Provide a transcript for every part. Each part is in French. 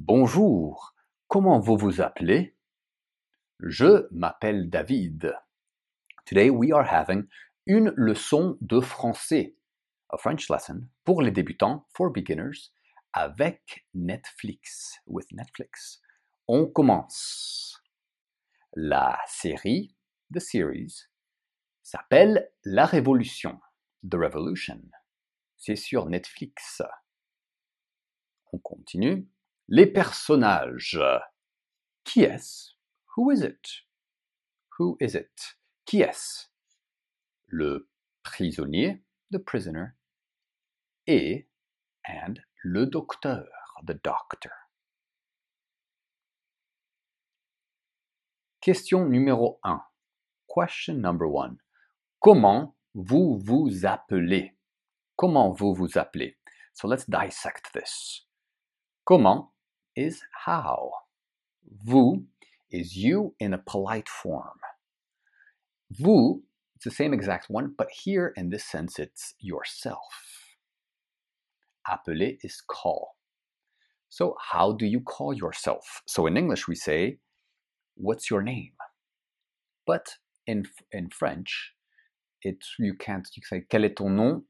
Bonjour, comment vous vous appelez? Je m'appelle David. Today we are having une leçon de français, a French lesson pour les débutants, for beginners, avec Netflix, with Netflix. On commence. La série, the series, s'appelle La Révolution, The Revolution. C'est sur Netflix. On continue. Les personnages. Qui est-ce? Who is it? Who is it? Qui est-ce? Le prisonnier, the prisoner, et and le docteur, the doctor. Question numéro 1. Question number one. Comment vous vous appelez? Comment vous vous appelez? So let's dissect this. Comment is how. Vous is you in a polite form. Vous, it's the same exact one, but here in this sense it's yourself. Appeler is call. So how do you call yourself? So in English we say, what's your name? But in, in French, it's, you can't, you can say, quel est ton nom?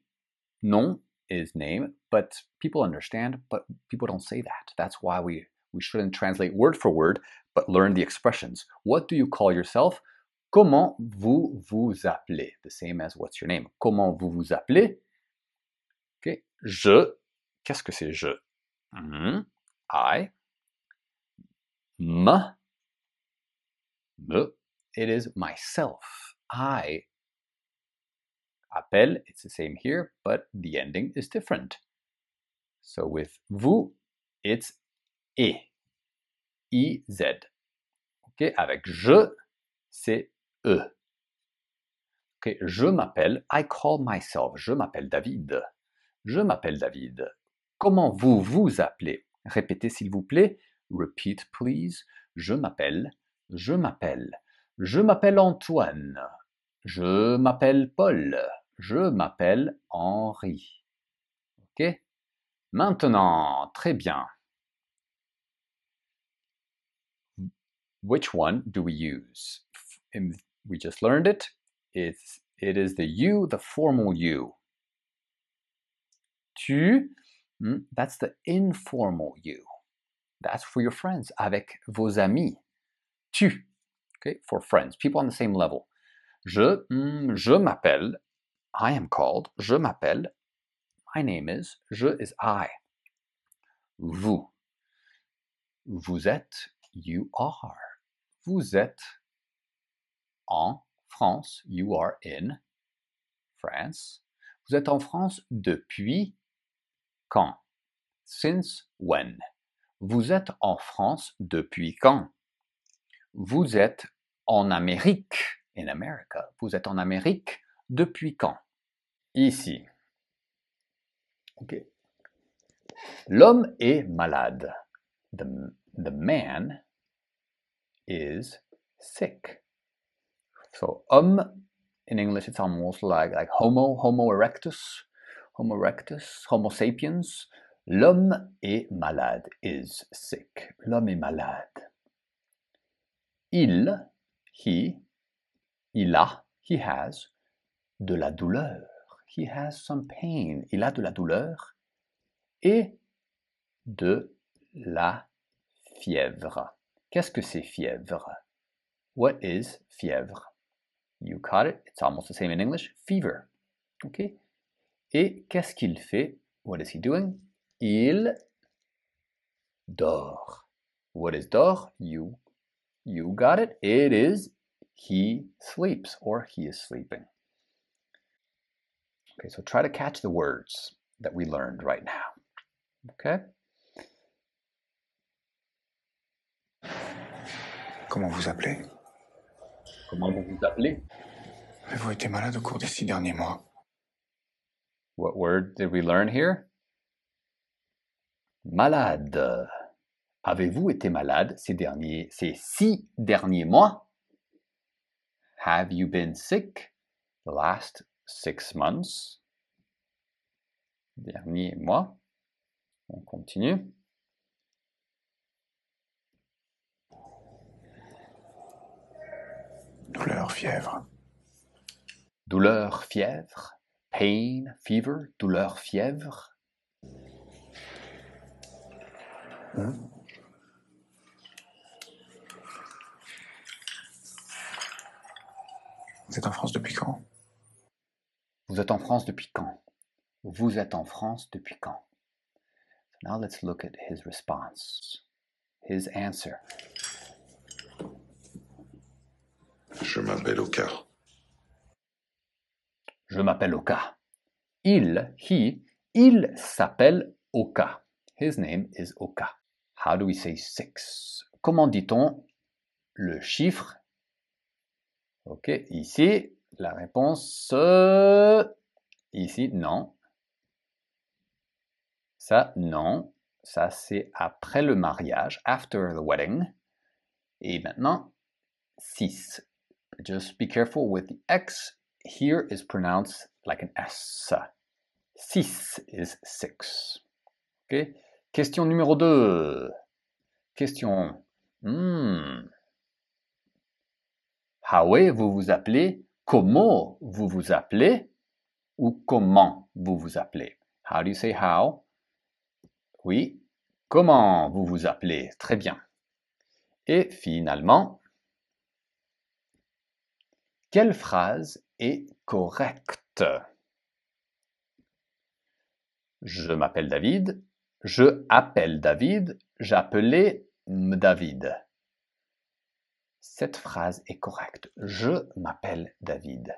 Nom is name, but people understand, but people don't say that. That's why we, we shouldn't translate word for word, but learn the expressions. What do you call yourself? Comment vous vous appelez? The same as what's your name. Comment vous vous appelez? Okay. Je. Qu'est-ce que c'est je? Mm, I. Me. Me. It is myself. I appelle, it's the same here, but the ending is different. So with vous, it's et. I-Z. Ok, avec je, c'est e. Ok, je m'appelle, I call myself, je m'appelle David. Je m'appelle David. Comment vous vous appelez? Répétez s'il vous plaît. Repeat please. Je m'appelle, je m'appelle. Je m'appelle Antoine. Je m'appelle Paul. Je m'appelle Henri. OK? Maintenant, très bien. Which one do we use? We just learned it. It's, it is the you, the formal you. Tu, hmm, that's the informal you. That's for your friends, avec vos amis. Tu, okay, for friends, people on the same level. Je, hmm, je m'appelle, I am called, je m'appelle, my name is, je is I. Vous. Vous êtes, you are. Vous êtes en France, you are in France. Vous êtes en France depuis quand? Since when? Vous êtes en France depuis quand? Vous êtes en Amérique, in America. Vous êtes en Amérique depuis quand? Ici. OK. L'homme est malade. The, the man is sick. So, homme, in English, it's almost like, like homo, homo erectus, homo erectus, homo sapiens. L'homme est malade, is sick. L'homme est malade. Il, he, il a, he has, de la douleur. He has some pain. Il a de la douleur et de la fièvre. Qu'est-ce que c'est fièvre? What is fièvre? You caught it. It's almost the same in English. Fever. Okay? Et qu'est-ce qu'il fait? What is he doing? Il dort. What is dort? You, you got it. It is he sleeps or he is sleeping. Okay, so try to catch the words that we learned right now. Okay? Comment vous appelez Comment vous vous appelez? Avez-vous été malade au cours des six derniers mois What word did we learn here? Malade. Avez-vous été malade ces derniers, ces six derniers mois? Have you been sick the last six months, dernier mois. On continue. Douleur, fièvre. Douleur, fièvre. Pain, fever, douleur, fièvre. Mmh. Vous êtes en France depuis quand? Vous êtes en France depuis quand? Vous êtes en France depuis quand? So now let's look at his response. His answer. Je m'appelle Oka. Je m'appelle Oka. Il, he, il s'appelle Oka. His name is Oka. How do we say six? Comment dit-on le chiffre? Ok, ici, la réponse, euh, ici, non. Ça, non. Ça, c'est après le mariage, after the wedding. Et maintenant, six. Just be careful with the X. Here is pronounced like an S. Six is six. Ok? Question numéro 2. Question. Hmm. How vous vous appelez? Comment vous vous appelez? Ou comment vous vous appelez? How do you say how? Oui. Comment vous vous appelez? Très bien. Et finalement, quelle phrase est correcte? Je m'appelle David. Je appelle David. J'appelais David. Cette phrase est correcte. Je m'appelle David.